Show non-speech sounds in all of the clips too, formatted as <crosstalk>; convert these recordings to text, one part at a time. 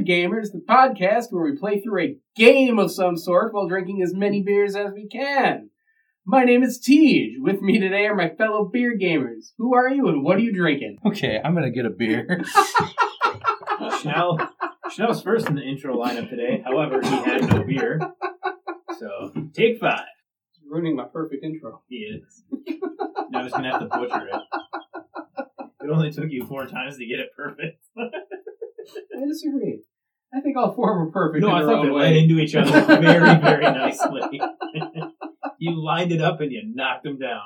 Beer Gamers, the podcast where we play through a game of some sort while drinking as many beers as we can. My name is Tej. With me today are my fellow beer gamers. Who are you and what are you drinking? Okay, I'm gonna get a beer. <laughs> Schnell, Schnell's first in the intro lineup today. However, he had no beer. So, take five. Ruining my perfect intro. He is. Now I'm just going to have to butcher it. It only took you four times to get it perfect. <laughs> I disagree. I think all four were perfect no, in I their thought they own led into each other <laughs> very, very nicely. <laughs> you lined it up and you knocked them down.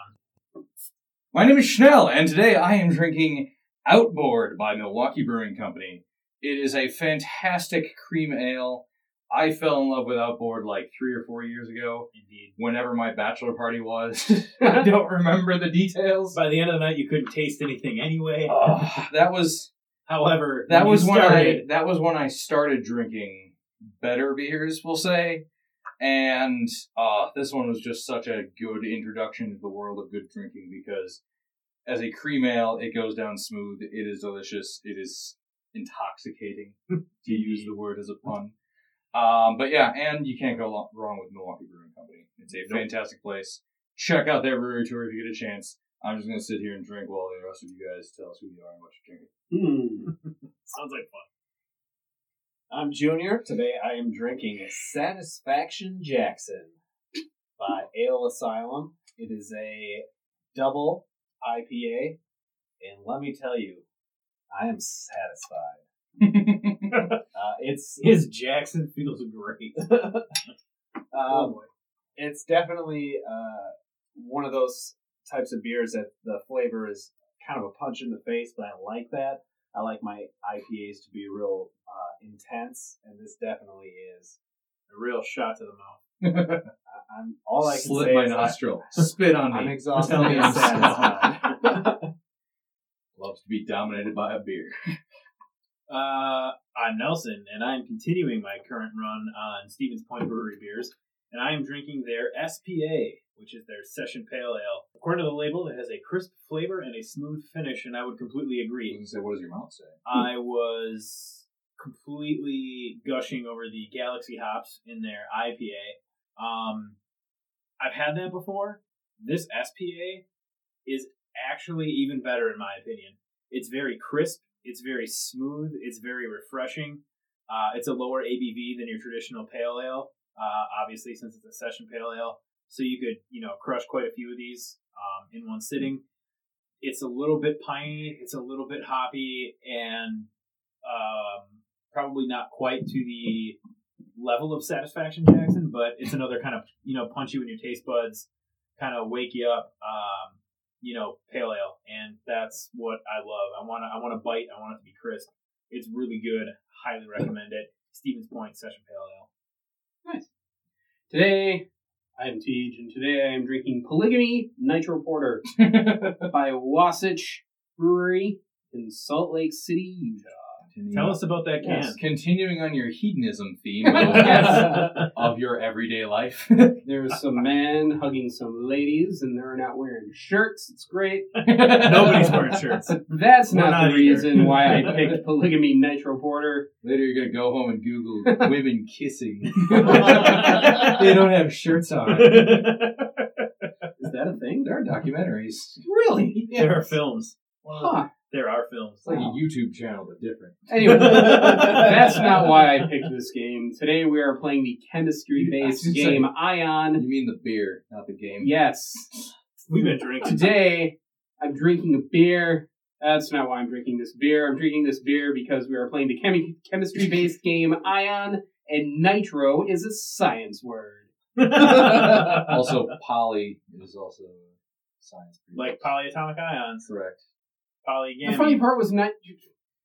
My name is Schnell, and today I am drinking Outboard by Milwaukee Brewing Company. It is a fantastic cream ale. I fell in love with Outboard like three or four years ago, Indeed. whenever my bachelor party was. I don't remember the details. By the end of the night, you couldn't taste anything anyway. Oh, that was However, that was when I started, that was when I started drinking better beers, we'll say. And uh, this one was just such a good introduction to the world of good drinking because as a cream ale, it goes down smooth. It is delicious. It is intoxicating, to use the word as a pun. Um, but yeah, and you can't go wrong with Milwaukee Brewing Company. It's a fantastic place. Check out their brewery tour if you get a chance. I'm just gonna sit here and drink while the rest of you guys tell us who you are and what you're drinking. Hmm. <laughs> sounds like fun. I'm Junior. Today I am drinking Satisfaction Jackson by Ale Asylum. It is a double IPA, and let me tell you, I am satisfied. <laughs> Uh, it's <laughs> His Jackson feels great. um, it's definitely uh, one of those types of beers that the flavor is kind of a punch in the face, but I like that. I like my IPAs to be real uh, intense, and this definitely is A real shot to the mouth. <laughs> I- I'm all I can Slit say my is I- nostril. Spit on me. I'm exhausted Tell me I'm satisfied. <laughs> Loves to be dominated by a beer. <laughs> Uh, I'm Nelson, and I'm continuing my current run on Stevens Point Brewery beers, and I am drinking their SPA, which is their Session Pale Ale. According to the label, it has a crisp flavor and a smooth finish, and I would completely agree. gonna say, what does your mouth say? I was completely gushing over the Galaxy hops in their IPA. Um, I've had that before. This SPA is actually even better in my opinion. It's very crisp. It's very smooth. It's very refreshing. Uh, it's a lower ABV than your traditional pale ale. Uh, obviously, since it's a session pale ale, so you could you know crush quite a few of these um, in one sitting. It's a little bit piney. It's a little bit hoppy, and um, probably not quite to the level of Satisfaction Jackson, but it's another kind of you know punch you in your taste buds, kind of wake you up. Um, you know, pale ale, and that's what I love. I want to I want to bite. I want it to be crisp. It's really good. Highly recommend it. Stevens Point Session Pale Ale. Today, I am Tej, and today I am drinking Polygamy Nitro Porter <laughs> by Wasatch Brewery in Salt Lake City, Utah. Tell us about that can. Yes, continuing on your hedonism theme <laughs> of, Yes. of your everyday life. <laughs> <laughs> There's some men hugging some ladies, and they're not wearing shirts. It's great. Nobody's wearing shirts. That's We're not, not the either. reason why I picked Polygamy Nitro Porter. Later, you're gonna go home and Google women kissing. they don't have shirts on. Is that a thing? There are documentaries. Really? There are films. Huh. There are films. It's like Wow. a YouTube channel, but different. <laughs> Anyway, that's not <laughs> why I picked this game. Today we are playing the chemistry-based game was gonna You mean the beer, not the game. Yes. We've been drinking. Today I'm drinking a beer. That's not why I'm drinking this beer. I'm drinking this beer because we are playing the chemi- chemistry-based game Ion, and nitro is a science word. <laughs> Also, poly is also science. like polyatomic ions. correct. Polygamine. The funny part was not.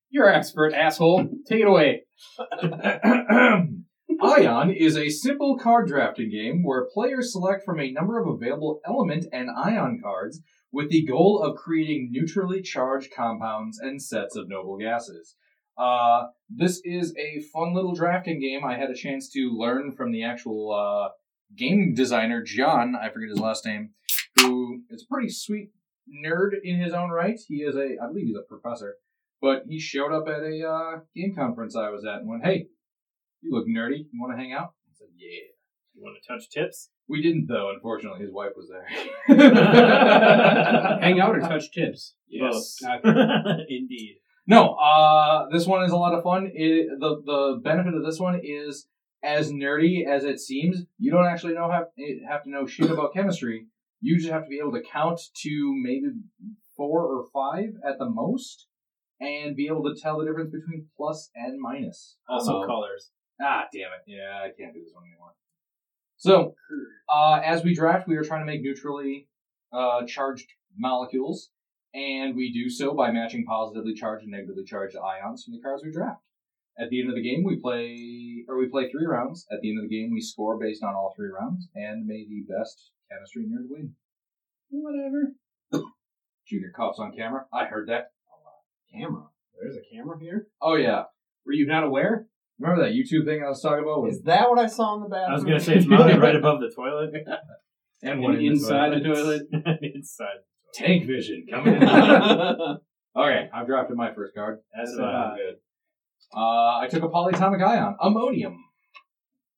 You're an expert, asshole. Take it away. <laughs> Ion is a simple card drafting game where players select from a number of available element and ion cards with the goal of creating neutrally charged compounds and sets of noble gases. Uh, this is a fun little drafting game. I had a chance to learn from the actual uh, game designer, John, I forget his last name, who is a pretty sweet nerd in his own right. He is a, I believe he's a professor. But he showed up at a uh, game conference I was at and went, "Hey, you look nerdy. You want to hang out?" I said, "Yeah." You want to touch tips? We didn't though. Unfortunately, his wife was there. <laughs> Hang out or touch tips? Yes. <laughs> Indeed. No, uh, this one is a lot of fun. It, the the benefit of this one is as nerdy as it seems. You don't actually know have have to know shit about chemistry. You just have to be able to count to maybe four or five at the most, and be able to tell the difference between plus and minus. Also Um, colors. Ah, damn it! Yeah, I can't do this one anymore. So, uh, as we draft, we are trying to make neutrally uh, charged molecules, and we do so by matching positively charged and negatively charged ions from the cards we draft. At the end of the game, we play, or we play three rounds. At the end of the game, we score based on all three rounds, and may the best chemistry nerd win. Whatever. <coughs> Junior coughs on camera. I heard that. Camera. There's a camera here. Oh yeah, Were you not aware? remember that YouTube thing I was talking about? Is that what I saw in the bathroom? I was gonna say it's mounted right above the toilet. <laughs> and One inside the toilet. <laughs> Inside. Tank vision coming <laughs> in. okay, I've drafted my first card. That's So, uh, good. Uh, I took a polyatomic ion, ammonium,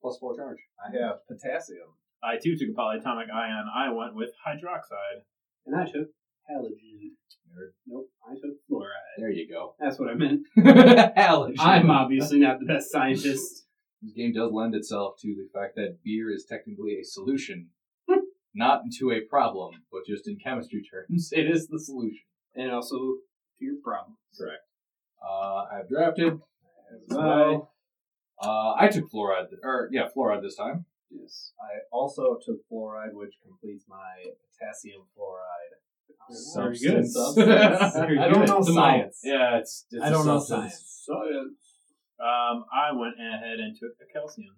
plus four charge. I have potassium. I too took a polyatomic ion. I went with hydroxide. And I took halogen. Nerd. Nope, I took fluoride. There you go. That's what I meant. <laughs> Halogen. I'm obviously not the best scientist. This game does lend itself to the fact that beer is technically a solution, not into a problem, but just in chemistry terms, <laughs> it is the solution. And also to your problem. Correct. Uh, I've drafted. As Bye. Uh, I took fluoride, th- or yeah, fluoride this time. Yes. I also took fluoride, which completes my potassium fluoride. Very good. Substance. Very <laughs> I don't good. know The science. Yeah, it's. it's I a don't know substance. science. Um, I went ahead and took a calcium.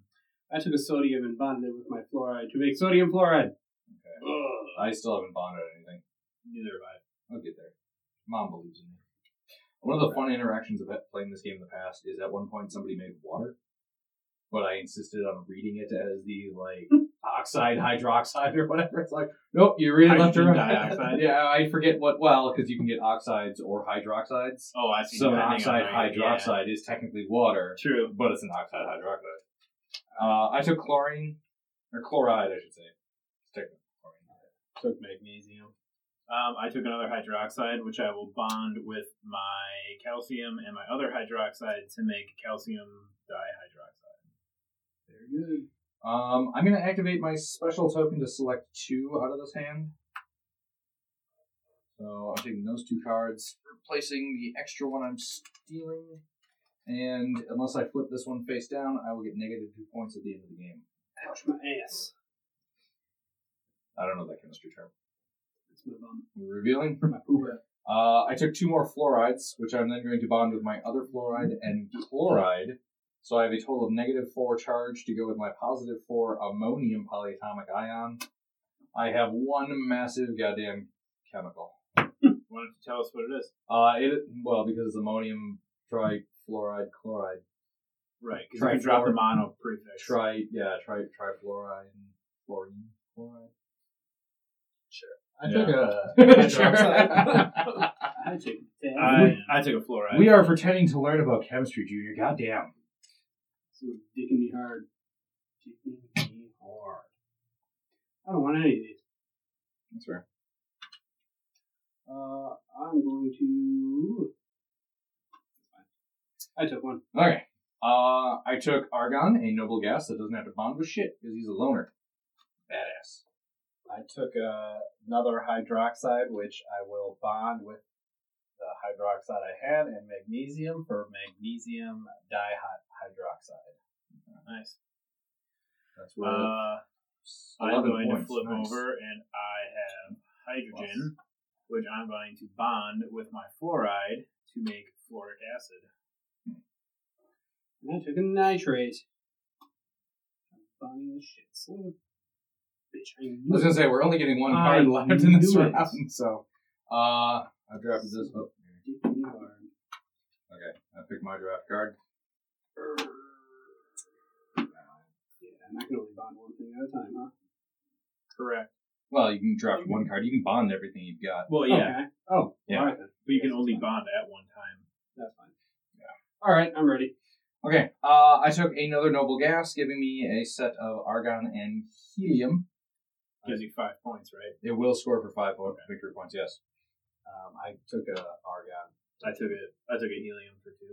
I took a sodium and bonded it with my fluoride to make sodium fluoride. Okay. Ugh. I still haven't bonded anything. Neither have I. I'll get there. Mom believes in me. One of the fun interactions of playing this game in the past is at one point somebody made water, but I insisted on reading it as the like oxide, hydroxide, <laughs> or whatever. It's like, nope, you read it left or right. dioxide? Yeah, I forget what. Well, because you can get oxides or hydroxides. Oh, I see. So an oxide the- yeah. hydroxide is technically water, True. but it's an oxide hydroxide. Uh, I took chlorine or chloride, I should say. Technically chlorine. Took magnesium. Um, I took another hydroxide, which I will bond with my calcium and my other hydroxide to make calcium dihydroxide. Very good. Um, I'm going to activate my special token to select two out of this hand. So I'm taking those two cards, replacing the extra one I'm stealing. And unless I flip this one face down, I will get negative two points at the end of the game. Ouch, my ass. I don't know that chemistry term. That's my bum. We're revealing. <laughs> My pooper. Uh, I took two more fluorides, which I'm then going to bond with my other fluoride and chloride. So I have a total of negative four charge to go with my positive four ammonium polyatomic ion. I have one massive goddamn chemical. <laughs> Why don't you tell us what it is? Uh, it well because it's ammonium trifluoride chloride. Right, because you can drop the mono prefix. Tri yeah tri trifluoride and fluorine chloride. I Yeah. <laughs> took a hydroxide. <laughs> I took. I, I took a fluoride. we are pretending to learn about chemistry, Junior. Goddamn. So dicking me hard. Dicking me hard. I don't want any of these. That's fair. Uh, I'm going to. I took one. Okay. Uh, I took argon, a noble gas that doesn't have to bond with shit because he's a loner. Badass. I took uh, another hydroxide, which I will bond with the hydroxide I had, and magnesium for magnesium dihydroxide. Nice. That's where Uh, I'm 11 going to flip Nice. over, and I have hydrogen, which I'm going to bond with my fluoride to make fluoric acid. And I took a nitrate. I'm bonding the shit. Son of a bitch. I I was gonna say we're only getting one card left in this knew it. round, <laughs> so uh, I drafted this. Oh, Dick me hard. okay, I picked my draft card. Yeah, and I can only bond one thing at a time, huh? Correct. Well, you can draft one card. You can bond everything you've got. Well, yeah, Okay. Oh, Yeah. alright then. but you can only bond at one time. That's fine. Yeah. All right, I'm ready. Okay, uh, I took another noble gas, giving me a set of argon and helium. Gives you five points, right? It will score for five po- victory points. Yes. Um, I took a argon. I took it. I took a helium for two.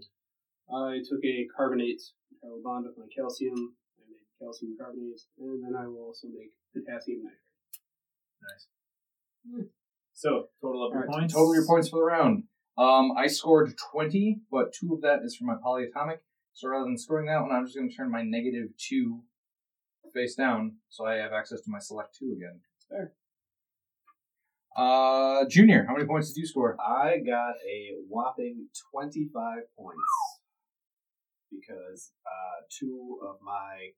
I took a carbonate, I will bond with my calcium. I made calcium carbonate, and then I will also make potassium nitrate. Nice. So total up your Alright, points. Total your points for the round. Um, I scored twenty, but two of that is from my polyatomic. So rather than scoring that one, I'm just going to turn my negative two face down, so I have access to my select two again. Fair. Uh, Junior, how many points did you score? I got a whopping 25 points because uh, two of my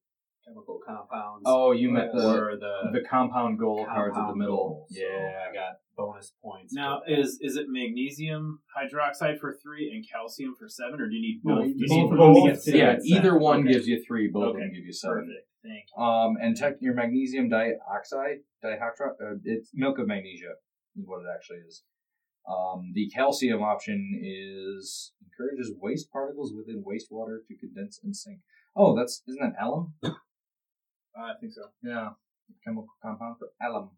chemical compounds Oh, you meant the the, the compound goal cards at the compound middle. goals. So Yeah. I got bonus points. Now is is it magnesium hydroxide for three and calcium for seven, or do you need both? you you both need of them both to get to seven. Yeah, get either one Okay. gives you three, both of them give you seven. Perfect. Thank you. Um, and tech, your magnesium dioxide, dihydro, uh, it's milk of magnesia is what it actually is. Um, the calcium option is encourages waste particles within wastewater to condense and sink. Oh, that's isn't that alum? <coughs> I think so. Yeah, chemical compound for alum.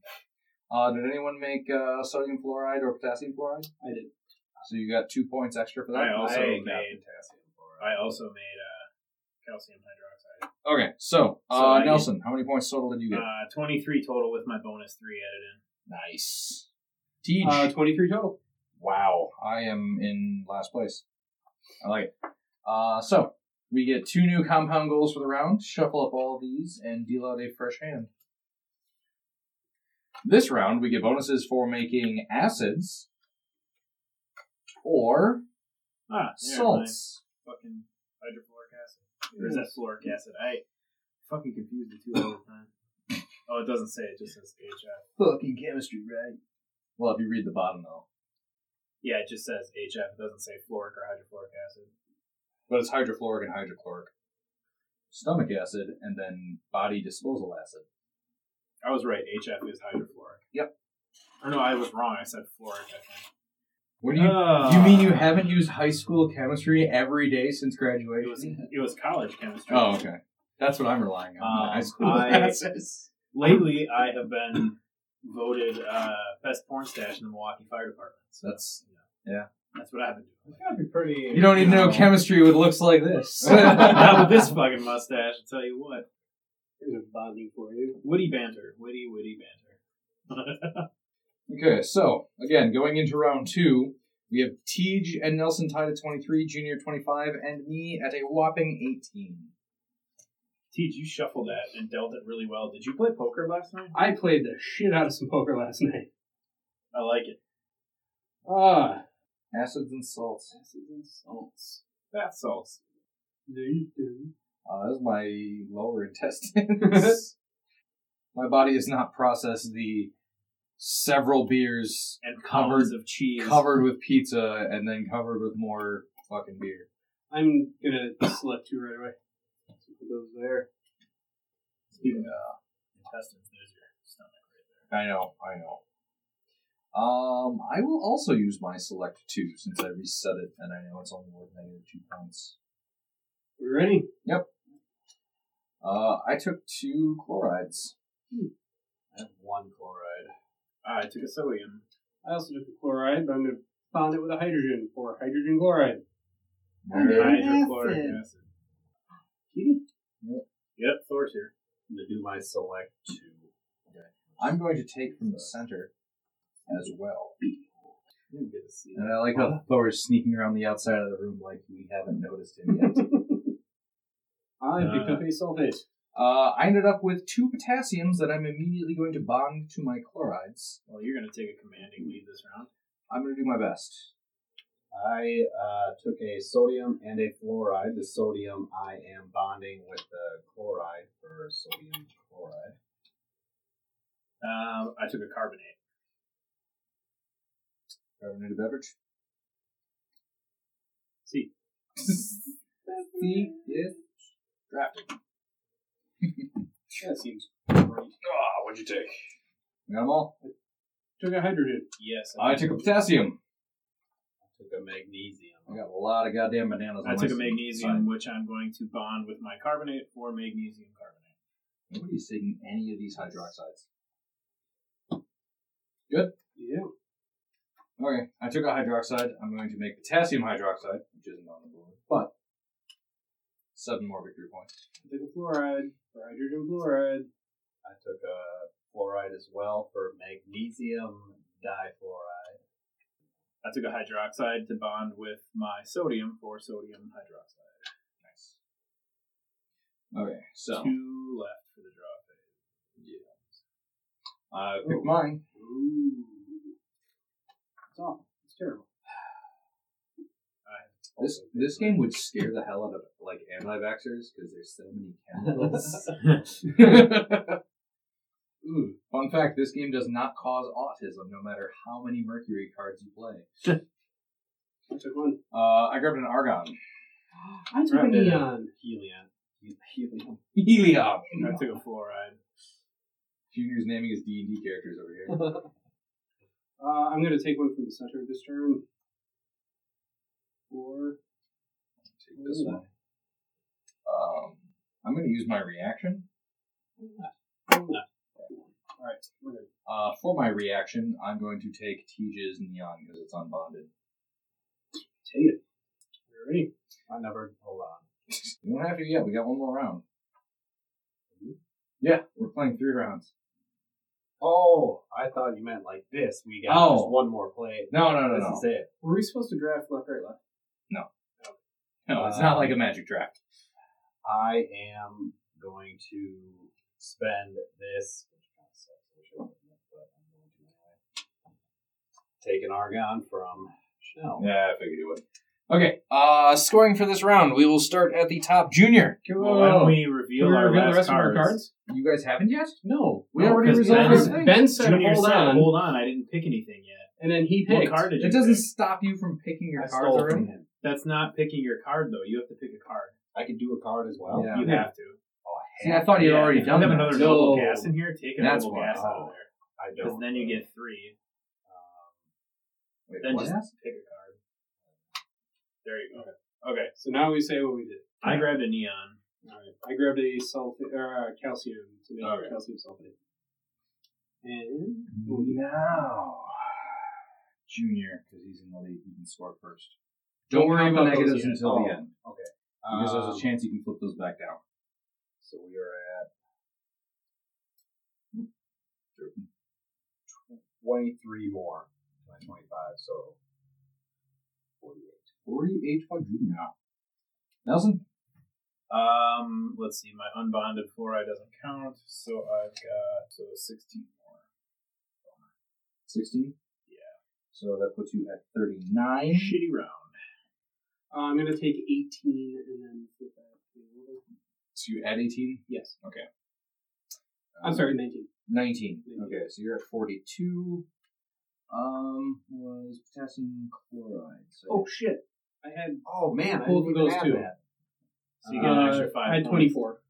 Uh, did anyone make uh, sodium fluoride or potassium fluoride? I did. So you got two points extra for that. I also I made. potassium fluoride. I also made uh, calcium hydroxide. Okay, so, uh, So get- Nelson, how many points total did you get? Uh, twenty three total with my bonus three added in. nice. Teach. Uh, 23 total. Wow, I am in last place. I like it. Uh, so we get two new compound goals for the round. Shuffle up all these and deal out a fresh hand. This round, we get bonuses for making acids or Ah, salts. Fucking hydrofluoric acid. Or is that fluoric acid? I fucking confuse the two all the time. Oh, it doesn't say. It just says HF. Fucking chemistry, right? Well, if you read the bottom though, Yeah, it just says HF. It doesn't say fluoric or hydrofluoric acid. but it's hydrofluoric and hydrochloric. Stomach acid and then body disposal acid. I was right. HF is hydrofluoric. Yep. Or no, I was wrong. I said fluoric. I think. What do you? Ah. you mean you haven't used high school chemistry every day since It graduation? was it was college chemistry. Oh, okay. That's what I'm relying on. Um, high school I- classes. Lately, I have been voted uh, best porn stash in the Milwaukee Fire Department. So That's yeah. that's what I've been doing. It's gotta be pretty. you don't even to know chemistry with looks like this. <laughs> Not with this fucking mustache. I tell you what, Here's a bonding for you. witty banter, witty witty banter. <laughs> okay, so again, going into round two, we have Tej and Nelson tied at 23, Junior 25, and me at a whopping 18. Teej, you shuffled that and dealt it really well. Did you play poker last night? I played the shit out of some poker last <laughs> night. I like it. Ah, Acids and salts. acids and salts. Bath salts. There you do. Uh, that's my lower <laughs> intestines. <laughs> my body has not processed the several beers And Covered- of cheese. covered with pizza and then covered with more fucking beer. I'm gonna select you right away. Those there. Speaking of intestines, there's your stomach right there. I know, I know. Um, I will also use my select two since I reset it and I know it's only worth negative two points. Ready? Yep. Uh, I took two chlorides. I have one chloride. Ah, I took a sodium. I also took a chloride, but I'm gonna bond it with a hydrogen for hydrogen chloride. Hydrochloric acid. Kitty? Yep, Thor's here. I'm gonna do my select two. I'm going to take from the center as well. You didn't get to see And that. I like how Thor is sneaking around the outside of the room like we haven't noticed him yet. <laughs> I picked Uh, up a sulfate. uh, I ended up with two potassiums that I'm immediately going to bond to my chlorides. Well, you're going to take a commanding lead this round. I'm going to do my best. I uh, took a sodium and a fluoride. The sodium I am bonding with the chloride for sodium chloride. Um, I took a carbonate. Carbonated beverage. See, <laughs> See? Yes. Drafting. <laughs> That seems Ah, what'd you take? We got them all. took a hydrogen. yes. I took a potassium. I took a magnesium. I got a lot of goddamn bananas. I on took a magnesium, side. which I'm going to bond with my carbonate for magnesium carbonate. Nobody's taking any of these hydroxides. Good. Yeah. Okay, I took a hydroxide. I'm going to make potassium hydroxide, which isn't on the board, but seven more victory points. I took a fluoride for hydrogen fluoride. I took a fluoride as well for magnesium difluoride. I took a hydroxide to bond with my sodium for sodium hydroxide. Nice. Okay, so Two left for the draw phase. I picked uh, mine. Ooh. It's awful. It's terrible. <sighs> This this game would scare the hell out of like anti-vaxxers because there's so many <laughs> chemicals. <laughs> <laughs> Ooh, fun fact: this game does not cause autism, no matter how many Mercury cards you play. I took one. Uh, I grabbed an Argon. I took a Grabbed it. neon. Helion. Helium. Helium. I took a fluoride. Junior's naming his D and D characters over here. <laughs> Uh, I'm going to take one from the center of this turn. Four. Take this one. Um, I'm going to use my reaction. Alright, we're good. Uh, for my reaction, I'm going to take Tej's Neon because it's unbonded. Take it. We're ready. I never. Hold on. <laughs> You don't have to yet. We got one more round. Yeah, we're playing three rounds. Oh, I thought you meant like this. We got Oh. just one more play. No, no, no, this no. is it. Were we supposed to draft left, right, left? No. No, it's not like a magic draft. I am going to spend this. Have, but I'm going to anyway. Take an Argon from Schnell. Yeah, I figured you would. Okay, uh, scoring for this round, we will start at the top. Junior, Well, why don't we Can reveal, we our reveal last the rest cards? of our cards? you guys haven't yet? No. We No, already 'cause resolved Ben- everything. Ben said Junior hold said, on, hold on, I didn't pick anything yet. and then he What picked. card did you It doesn't pick? stop you from picking your I cards stole already. from him. That's not picking your card, though. You have to pick a card. I could do a card as well. Yeah. You have to. Oh, See, I thought you had Yeah, already if done you have that. another No. noble gas in here, take a That's noble why. gas out of Oh. there. I Because don't. Cause then you get three. Um, Wait, Then what? just pick a card. There you go. Okay. So now we say what we did. I grabbed a neon. Alright. I grabbed a sulfate, uh, calcium to make Okay. calcium sulfate. And Now, Junior, because he's in the lead, he can score first. Don't Don't worry worry about about those negatives until Oh. the end, okay. because there's Um, a chance you can flip those back down. So we are at 23 more. My 25, so 48. 48 for Junior. Nelson? Um, let's see. My unbonded fluoride doesn't count, so I've got so sixteen more. 16? Yeah. So that puts you at 39. Shitty round. uh, I'm going to take 18 and then flip that. To the other. So you add 18? Yes. Okay. I'm sorry, 19. 19. Okay, so you're at 42. Um, was potassium chloride. So Oh, shit. I had. Oh man, I Both didn't of those two. that. So you get an uh, extra five. I had points. 24.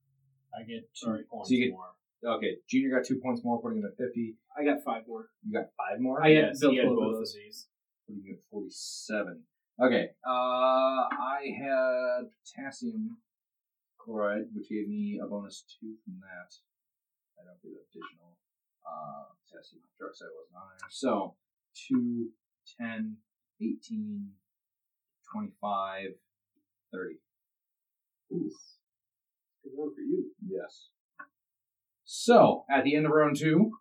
I get two Sorry. points So you get- more. Okay, Junior got two points more, putting him at 50. I got five more. You got five more? I had Yes, built he had both of both of those. these. putting you at 47. Okay, uh, I had potassium chloride, which gave me a bonus two from that. I don't get additional. Uh, potassium hydroxide wasn't on there. So, 2, 10, 18, 25, 30. Ooh. Good run for you. Yes. So, at the end of round two,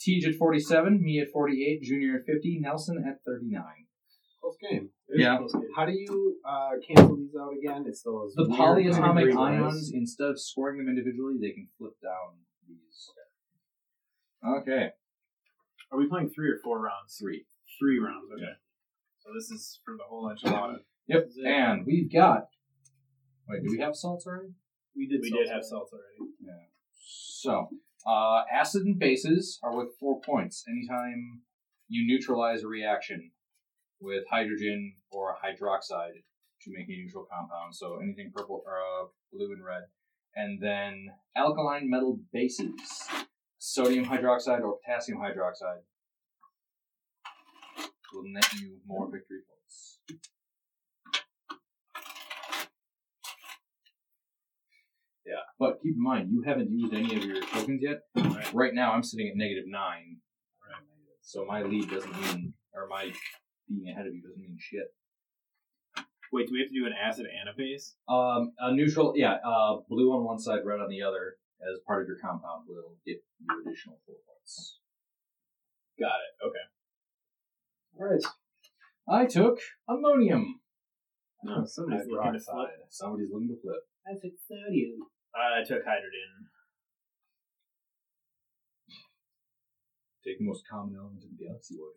Tej at 47, me at 48, Junior at 50, Nelson at 39. Close game. It was a Yeah. close game. How do you uh, cancel these out again? It's those The weird polyatomic green ions, ones. instead of scoring them individually, they can flip down these. Okay, Are we playing three or four rounds? three. Three rounds. Okay. So this is for the whole enchilada. Yep, Is it- and we've got. Wait, do we have salts already? We did. We salt did have already. salt already. Yeah. So, uh, acid and bases are worth four points anytime you neutralize a reaction with hydrogen or hydroxide to make a neutral compound. So anything purple, uh, blue, and red. And then alkaline metal bases, sodium hydroxide or potassium hydroxide, will net you more victory points. Yeah. But keep in mind, you haven't used any of your tokens yet. Right, right now, I'm sitting at negative nine. Right. So my lead doesn't mean, or my being ahead of you doesn't mean shit. Wait, do we have to do an acid and a base? Um, a neutral, yeah, uh, blue on one side, red on the other, as part of your compound will get you additional four points. Got it. Okay. All right. I took ammonium. No, somebody's looking to flip. Hydroxide. Somebody's looking to flip. I took sodium. I took hydrogen. Take the most common element in the galaxy, why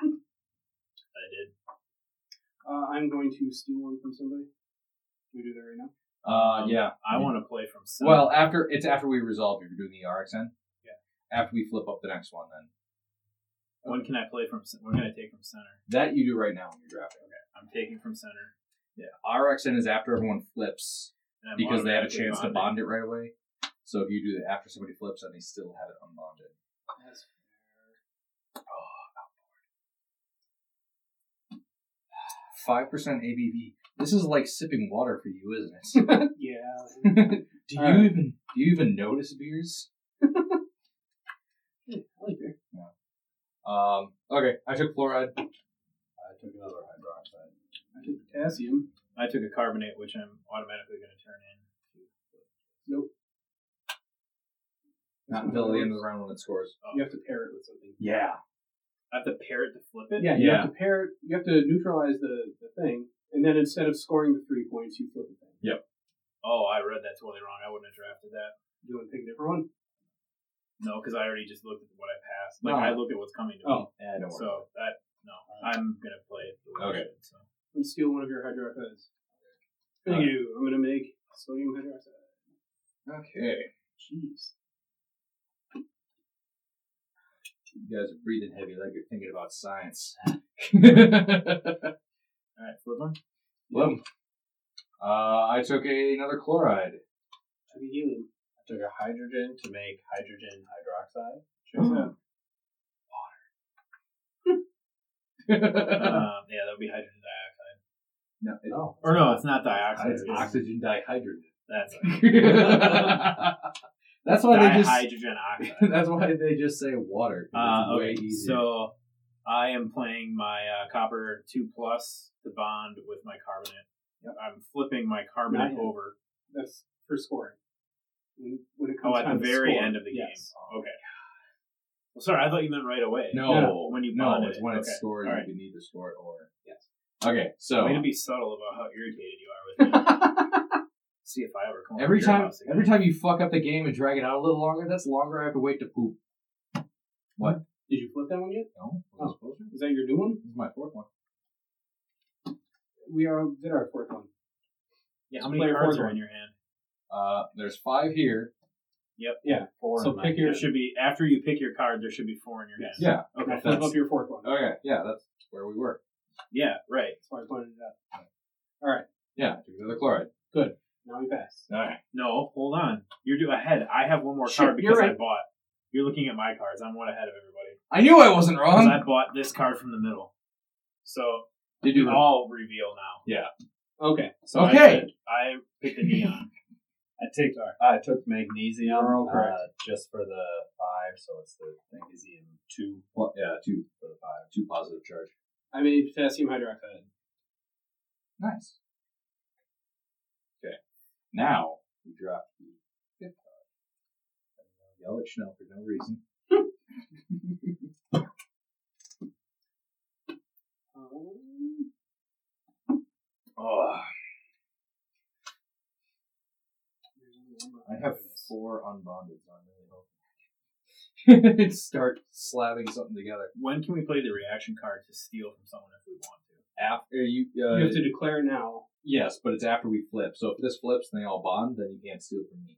don't I did. Uh, I'm going to steal one from somebody. Can we do that right now? Uh, yeah, I want to play from seven. Well, after it's after we resolve. If you're doing the RXN, yeah. After we flip up the next one, then when can I play from? When can I take from center? that you do right now when you're drafting. Okay, I'm taking from center. RXN is after everyone flips because they have a chance to bond it right away. So if you do that after somebody flips, and they still have it unbonded. That's fair. Oh. 5% ABV. This is like sipping water for you, isn't it? <laughs> <laughs> yeah. do you even do you even notice beers? <laughs> I like beer. Um, okay, I took fluoride. I took another hydroxide. I took potassium. I took a carbonate, which I'm automatically going to turn in. Nope. Not until the end of the round when it scores. Oh. You have to pair it with something. Yeah. I have to pair it to flip it. Yeah, you Yeah. have to pair it. You have to neutralize the, the thing, and then instead of scoring the three points, you flip the thing. Yep. Oh, I read that totally wrong. I wouldn't have drafted that. Do you want to pick a different one? No, because I already just looked at what I passed. Like No. I looked at what's coming to me. Oh. Yeah, don't worry. So that no, I'm gonna play it. The way I Okay. should, so. I'm gonna steal one of your hydroxides. Thank Alright. you. I'm gonna make sodium hydroxide. okay. Jeez. You guys are breathing heavy like you're thinking about science. <laughs> All right, flip one. well, uh, I took a, another chloride. Took a helium. I took a hydrogen to make hydrogen hydroxide. Checks out. <laughs> um, yeah, that would be hydrogen dioxide. no, it- Oh. Or no, it's not dioxide. it's It's, oxygen dihydrogen. that's <laughs> that's why they just. dihydrogen oxide. <laughs> That's why they just say water. Uh, okay, so I am playing my uh, copper two plus to bond with my carbonate. I'm flipping my carbonate over. That's for scoring. When, when it Oh, comes at the very score. end of the yes. game. Okay. Well, sorry, I thought you meant right away. no, No, when you no, bonded it's it. when it's Okay, stored. alright. You can either store it or Yes. Okay, so Way to be subtle about how irritated you are with <laughs> me. See if I ever come every time, house again. every time you fuck up the game and drag it out a little longer, that's longer I have to wait to poop. What? Did you flip that one yet? No, Oh. Is that your new one? This is my fourth one. We are did our fourth one. Yeah, how many cards are one. in your hand? Uh, there's five here. Yep. Yeah. Four So in my pick your- There should be after you pick your card. There should be four in your hand. Yeah. Okay. Now flip up your fourth one. Okay. Yeah, that's where we were. Yeah. Right. That's why I pointed it out. All right. Yeah, took another chloride. Now we pass. All right. No, hold on. You're do ahead. I have one more Shit, card you're because I right. bought. You're looking at my cards. I'm one ahead of everybody I knew I wasn't because wrong. I bought this card from the middle. So Did you? I'll reveal now. Yeah. Okay. So I Okay. did- I, picked the neon. <laughs> I take I took magnesium You're all correct. uh, just for the five, so it's the magnesium two Well, yeah, two, for the five. two positive charge. I made potassium hydroxide. Nice. Okay. Now we drop the fifth card. Yell at Schnell for no reason. Um, <laughs> Oh, there's only one more I have four unbonded, so I'm really hoping. <laughs> Start slapping something together. When can we play the reaction card to steal from someone if we want to? After you, uh, You have to declare now. yes, but it's after we flip. So if this flips and they all bond, then you can't steal from me.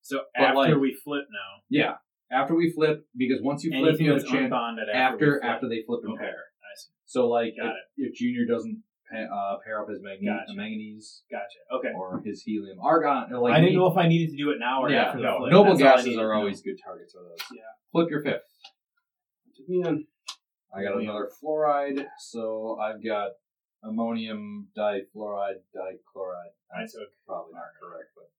So But, after like- we flip now, Yeah, after we flip, because once you flip, anything you have that's a chance unbonded after after we flip. after they flip and Okay. pair. I see. So like, Got if, if Junior doesn't pa- uh, pair up his magne- Gotcha. manganese Gotcha. Okay. or his helium argon, or like I didn't me- know if I needed to do it now or yeah, after the no, flip. noble That's all I gases needed are to know. always good targets for those. Yeah. Flip your fifth. Took me on. I got another fluoride, so I've got ammonium difluoride dichloride. I That's took probably not correct, but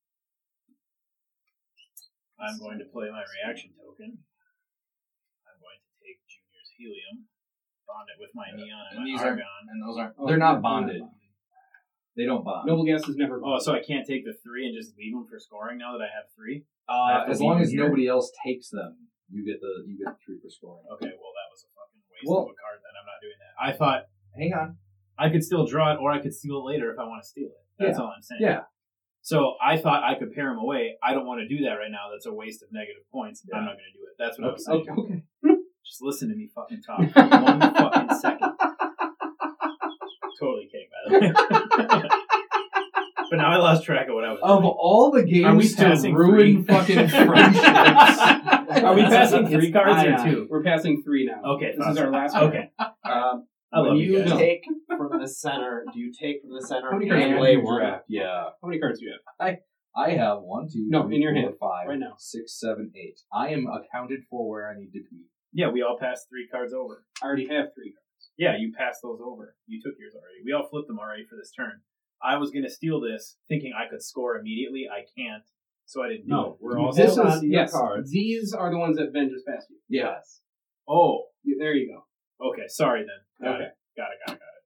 I'm going to play my reaction token. I'm going to take Junior's helium, bond it with my neon and, And my these are- argon. And those aren't. Oh, they're not bonded. They don't bond. Noble gas is never. Oh, so I can't take the three and just leave them for scoring now that I have three? I Uh, have to as leave long them as here? nobody else takes them, you get the you get the three for scoring. Okay, well that was a fucking waste Well- of a card. Then I'm not doing that. I thought Hang on. I could still draw it, or I could steal it later if I want to steal it. That's all I'm saying. Yeah. So I thought I could pair them away. I don't want to do that right now. That's a waste of negative points. I'm not going to do it. That's what I was saying. Okay. okay. Just listen to me fucking talk <laughs> for one fucking second. Totally kidding, by the way. <laughs> but now I lost track of what I was Of doing. all the games, Are we games to ruin three? fucking <laughs> friendships, Are we passing three cards or two? We're passing three now. Okay, This is our last one. Okay, Um, I love when you you guys. take from the center, do you take from the center How many and cards do you lay have? one? draft. Yeah, How many cards do you have? I have one, two, No, three, in your four, hand, five, right now. six, seven, eight. I am accounted for where I need to be. Yeah, we all passed three cards over. I already have three cards. Yeah, you passed those over. You took yours already. We all flipped them already for this turn. I was going to steal this, thinking I could score immediately. I can't, so I didn't do No. We're all This is on to your yes. cards. These are the ones that Ben just passed you. Yes. Oh, You- There you go. okay. Sorry then. Got Okay. it. Got it. Got it. Got it.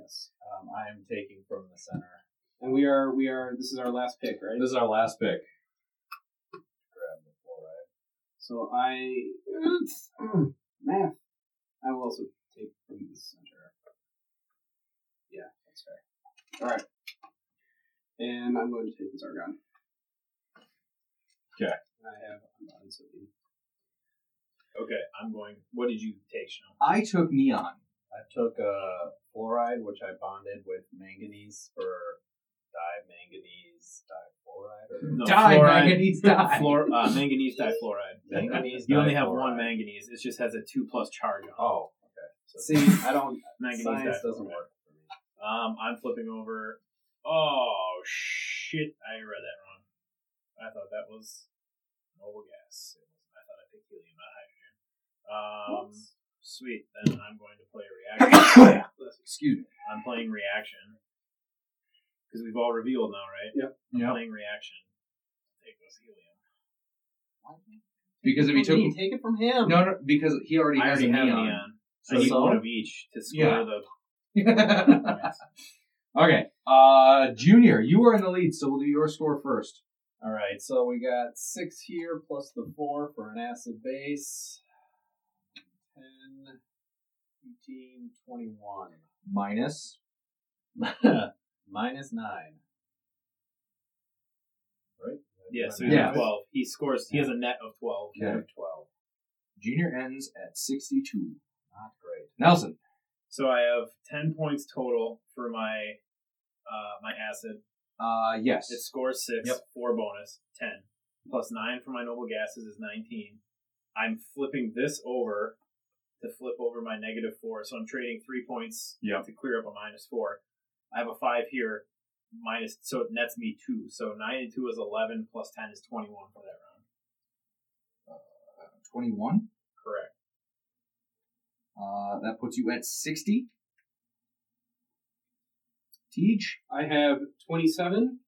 Yes. Um, I am taking from the center. And we are we are this is our last pick, right? This is our last pick. Grab the fluoride. So I math. I will also take from the center. Yeah, that's fair. All right. And I'm going to take this argon. Okay. I have sodium. Okay, I'm going. What did you take, Sean? I took neon. I took uh, fluoride, which I bonded with manganese for dimanganese difluoride. Or No, fluoride- manganese, <laughs> die. Fluor, uh, manganese difluoride. manganese. You only have difluoride. one manganese. It just has a two plus charge on it. Oh, okay. So See, I don't. <laughs> manganese science difluoride. doesn't work for me. Um, I'm flipping over. Oh shit! I read that wrong. I thought that was noble gas. It was, I thought I picked helium, not hydrogen. Um, sweet. Then I'm going to play a reaction. <coughs> Excuse me. I'm playing reaction because we've all revealed now, right? Yep. I'm Yep. playing reaction. Take this helium. Why? Because if he took Me, take it from him. no, no, because he already I has already a have neon. neon. So I need so? one of each to score Yeah. the. <laughs> okay, uh, Junior, you are in the lead, so we'll do your score first. All right, so we got six here plus the four for an acid base. 10, 18, 21. Minus. <laughs> Minus nine. Right? Yeah, so he Yeah. twelve. He scores. He has a net of twelve. Okay. Negative 12. Junior ends at 62. Not great. Nelson. So I have ten points total for my uh, my acid. Uh, yes. It scores six, Yep. four bonus, ten. Plus nine for my noble gases is nineteen. I'm flipping this over to flip over my negative four, so I'm trading three points Yep. to clear up a minus four. I have a five here, minus so it nets me two. So nine and two is eleven, plus ten is twenty-one for that round. 21. Correct. Uh, that puts you at 60. Tej. I have twenty seven.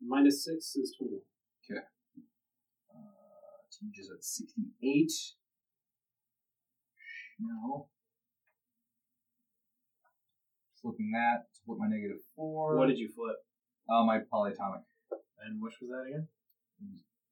Minus six is twenty one. Uh, Teach is at 68. No. Flipping that to flip my negative 4. What did you flip? Uh, my polyatomic. And which was that again?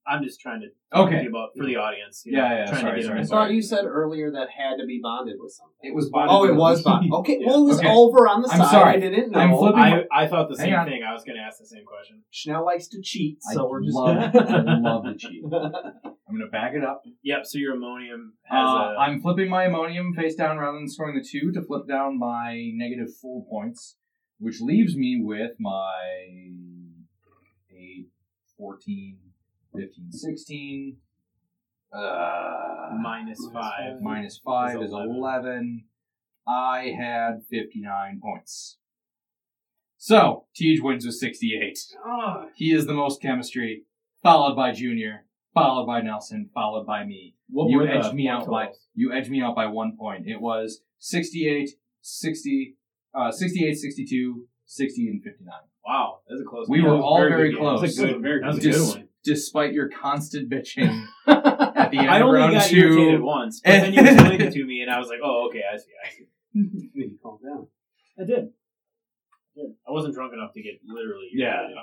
I'm just trying to Okay. think about for the audience. you Yeah, know, yeah, Trying sorry, to get sorry, them I sorry. thought you said earlier that had to be bonded with something. It was Bonded bonded Oh, it with- was bonded. <laughs> Okay, Yeah. well, it was Okay. over on the I'm side. sorry. I didn't know. I'm flipping- I, I thought the Hang same on. thing. I was going to ask the same question. Schnell likes to cheat, I so we're just love, I love the cheat. <laughs> I'm going to back it up. Yep. So your ammonium has Uh, a. I'm flipping my ammonium face down rather than scoring the two to flip down my negative four points, which leaves me with my 8, 14, 15, 16. Uh, minus Minus five. five. minus 5 Is is 11. 11. I had 59 points. So, Tej wins with 68. Ah, He is the most chemistry, followed by Junior, followed by Nelson, followed by me. What you edged me point out by you edged me out by one point. It was 68, 60, uh, 68, 62, 60, and 59. Wow, that's a close. We game. were That was a all very very close. That was a good. Very That was a good one. Despite your constant bitching <laughs> at the end I of only round got two. irritated once, but then you <laughs> explained it to me, and I was like, "Oh, okay, I see, I see." <laughs> Maybe calm down. I did. I did. I wasn't drunk enough to get literally. Yeah. irritated.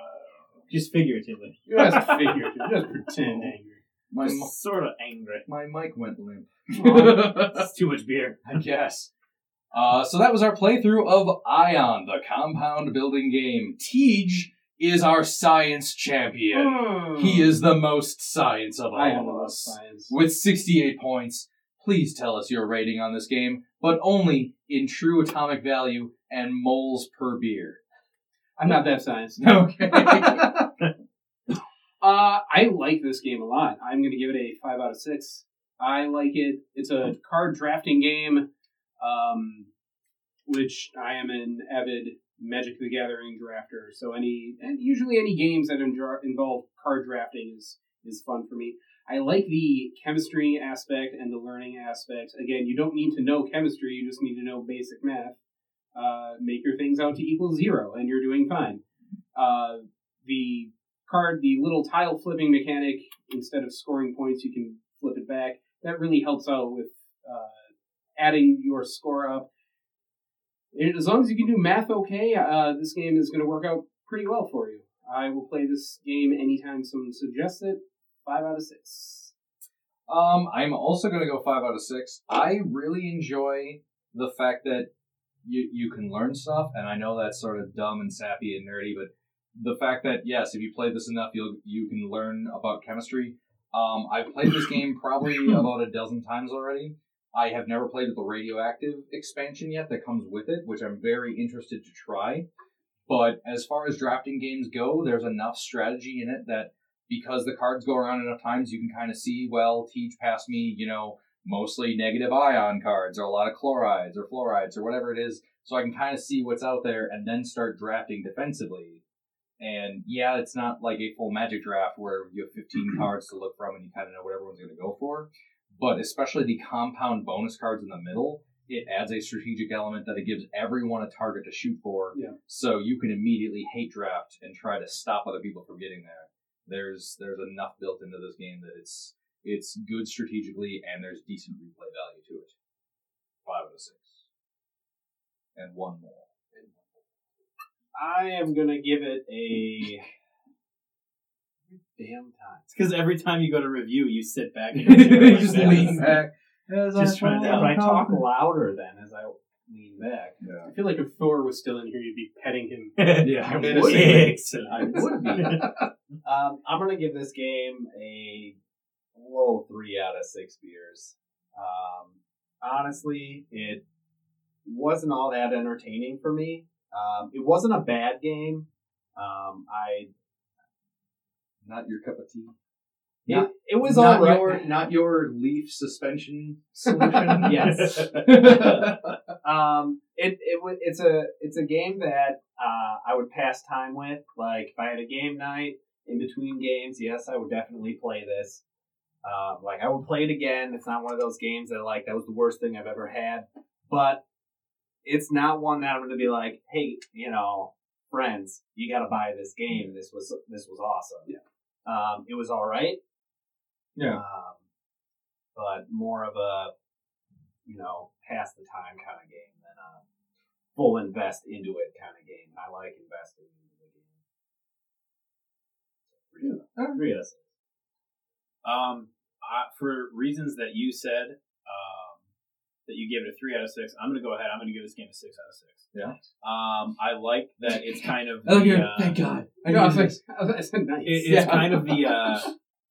just figuratively. You just figure. Just pretend angry. My, Just mi- sort of angry. my mic went limp. It's too much beer. I guess. Uh, so that was our playthrough of Ion, the compound building game. Tej is our science champion. He is the most science of. I am all of us. science. With 68 points, please tell us your rating on this game, but only in true atomic value and moles per beer. I'm not that science. <laughs> Okay. <laughs> Uh, I like this game a lot. I'm going to give it a five out of six. I like it. It's a card drafting game, um, which I am an avid Magic the Gathering drafter. So any and usually any games that involve card drafting is is fun for me. I like the chemistry aspect and the learning aspect. Again, you don't need to know chemistry; you just need to know basic math. Uh, make your things out to equal zero, and you're doing fine. Uh, the card, the little tile flipping mechanic, instead of scoring points, you can flip it back. That really helps out with uh, adding your score up. As long as you can do math okay, uh, this game is going to work out pretty well for you. I will play this game anytime someone suggests it. Five out of six. Um, I'm also going to go five out of six. I really enjoy the fact that you you can learn stuff, and I know that's sort of dumb and sappy and nerdy, but the fact that yes, if you play this enough, you'll you can learn about chemistry. Um, I've played this game probably <clears throat> about a dozen times already. I have never played with the radioactive expansion yet that comes with it, which I'm very interested to try. But as far as drafting games go, there's enough strategy in it that because the cards go around enough times, you can kind of see, well, Tej passed me, you know, mostly negative ion cards or a lot of chlorides or fluorides or whatever it is. So I can kind of see what's out there and then start drafting defensively. And yeah, it's not like a full magic draft where you have 15 <clears throat> cards to look from and you kind of know what everyone's going to go for. But especially the compound bonus cards in the middle, it adds a strategic element that it gives everyone a target to shoot for. Yeah. So you can immediately hate draft and try to stop other people from getting there. There's there's enough built into this game that it's it's good strategically and there's decent replay value to it. Five out of six. And one more. I am gonna give it a damn time. It's because every time you go to review, you sit back <laughs> and You just lean that. back. As Just I trying to- fall Yeah, but I talk louder then as I lean back. Yeah. I feel like if Thor was still in here, you'd be petting him. <laughs> Yeah, <laughs> I would. would. Excellent. I would be. um, I'm gonna give this game a low three out of six beers. Um, honestly, it wasn't all that entertaining for me. Um, it wasn't a bad game. Um, I Not your cup of tea. it, it was not all right. your not your leaf suspension solution. <laughs> Yes. <laughs> um, it it it's a it's a game that uh, I would pass time with. Like if I had a game night in between games, yes, I would definitely play this. Um, like I would play it again. It's not one of those games that like that was the worst thing I've ever had, but it's not one that I'm going to be like, hey, you know, friends, you got to buy this game. This was this was awesome. Yeah. Um, it was all right. Yeah. Um, but more of a, you know, pass the time kind of game than a full invest into it kind of game. I like investing into the game. Three Three of six. Um, I, for reasons that you said, um, that you gave it a three out of six, I'm gonna go ahead. I'm gonna give this game a six out of six. Yeah. Um, I like that it's kind of. Oh, the, you're, uh, thank God. I No, I was like. I said nice. It, it's Yeah. kind of the <laughs> uh,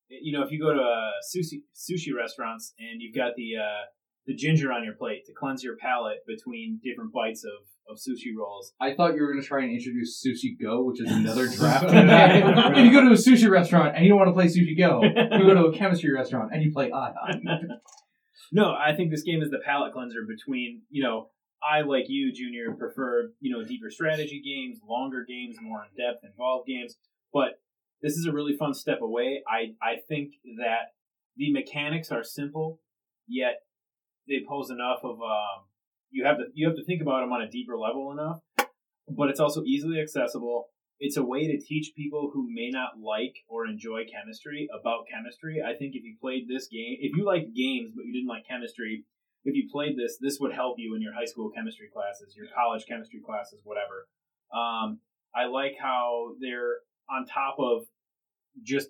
you know if you go to uh, sushi sushi restaurants and you've got the uh, the ginger on your plate to cleanse your palate between different bites of, of sushi rolls. I thought you were going to try and introduce Sushi Go, which is another <laughs> drafting <laughs> game. if you go to a sushi restaurant and you don't want to play Sushi Go, you go to a chemistry restaurant and you play Ion. No, I think this game is the palate cleanser between you know I like you, Junior, prefer you know deeper strategy games, longer games, more in depth, involved games, but this is a really fun step away. I I think that the mechanics are simple, yet they pose enough of um, you have to you have to think about them on a deeper level enough. But it's also easily accessible. It's a way to teach people who may not like or enjoy chemistry about chemistry. I think if you played this game, if you liked games but you didn't like chemistry, if you played this, this would help you in your high school chemistry classes, your college chemistry classes, whatever. Um, I like how they're on top of just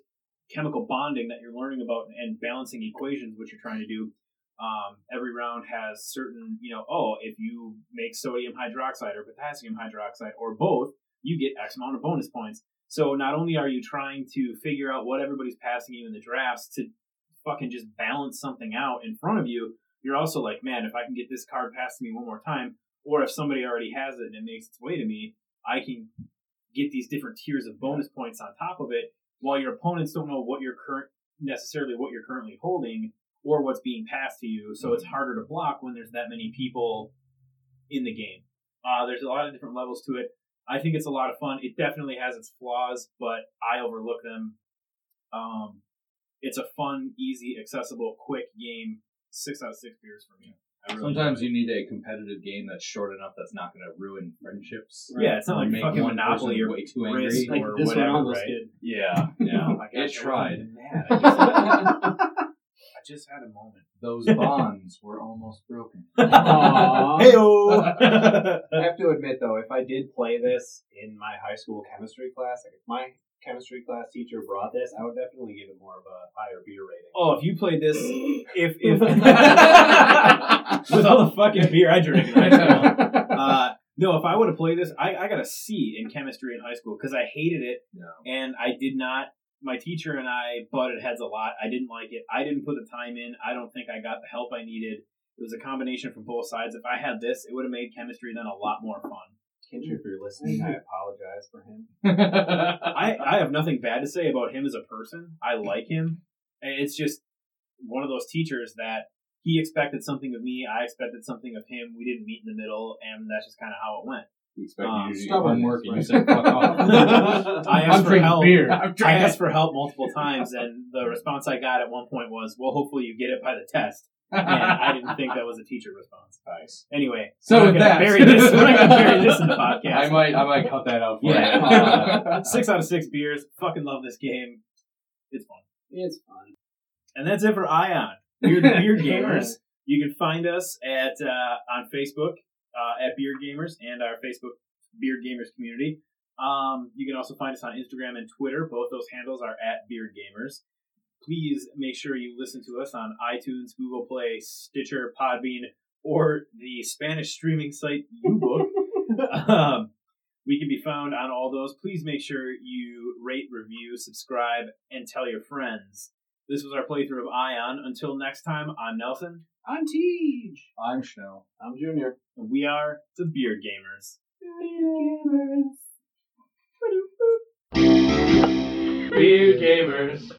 chemical bonding that you're learning about and balancing equations, which you're trying to do. Um, every round has certain, you know, oh, if you make sodium hydroxide or potassium hydroxide or both, you get X amount of bonus points. So not only are you trying to figure out what everybody's passing you in the drafts to fucking just balance something out in front of you, you're also like, man, if I can get this card passed to me one more time, or if somebody already has it and it makes its way to me, I can get these different tiers of bonus points on top of it, while your opponents don't know what you're current necessarily what you're currently holding or what's being passed to you. So it's harder to block when there's that many people in the game. Uh, there's a lot of different levels to it. I think it's a lot of fun. It definitely has its flaws, but I overlook them. Um, it's a fun, easy, accessible, quick game. Six out of six beers for me. Really Sometimes you need a competitive game that's short enough that's not going to ruin friendships. it. yeah, it's not Or like make fucking one Monopoly or way too angry. Like or this whatever, one almost right? did. Yeah, yeah. <laughs> Oh my gosh, I it wasn't tried. I just, had a moment. Those <laughs> bonds were almost broken. <laughs> Hey-o! <laughs> I have to admit though, if I did play this in my high school chemistry class, like if my chemistry class teacher brought this, I would definitely give it more of a higher beer rating. oh, if you played this, if if with all the fucking beer I drink in high school, uh, no, if I would have played this, I, I got a C in chemistry in high school because I hated it No. and I did not. My teacher and I butted heads a lot. I didn't like it. I didn't put the time in. I don't think I got the help I needed. It was a combination from both sides. If I had this, it would have made chemistry then a lot more fun. Kendra, if you're listening, I mm-hmm. apologize for him. <laughs> I, I have nothing bad to say about him as a person. I like him. It's just one of those teachers that he expected something of me. I expected something of him. We didn't meet in the middle, and that's just kind of how it went. He expected Um, you to do stubbornness, and you said fuck off. <laughs> <laughs> I I'm <laughs> asked for help. beer. I asked for help multiple times, and the response I got at one point was, "Well, hopefully you get it by the test." And I didn't think that was a teacher response. Nice. Anyway, So we're with gonna that- bury this. We're not gonna bury this in the podcast. I might, I might cut that out for Yeah. you. Uh, six out of six beers. Fucking love this game. It's fun. It's fun. And that's it for Ion. We're the Beer Gamers. You can find us at uh, on Facebook uh, at Beer Gamers and our Facebook Beer Gamers community. Um, you can also find us on Instagram and Twitter. Both those handles are at Beer Gamers. Please make sure you listen to us on iTunes, Google Play, Stitcher, Podbean, or the Spanish streaming site Ubook. <laughs> um, we can be found on all those. Please make sure you rate, review, subscribe, and tell your friends. This was our playthrough of Ion. Until next time, I'm Nelson. I'm Tej. I'm Schnell. I'm Junior. And we are the Beer Gamers. Beer gamers.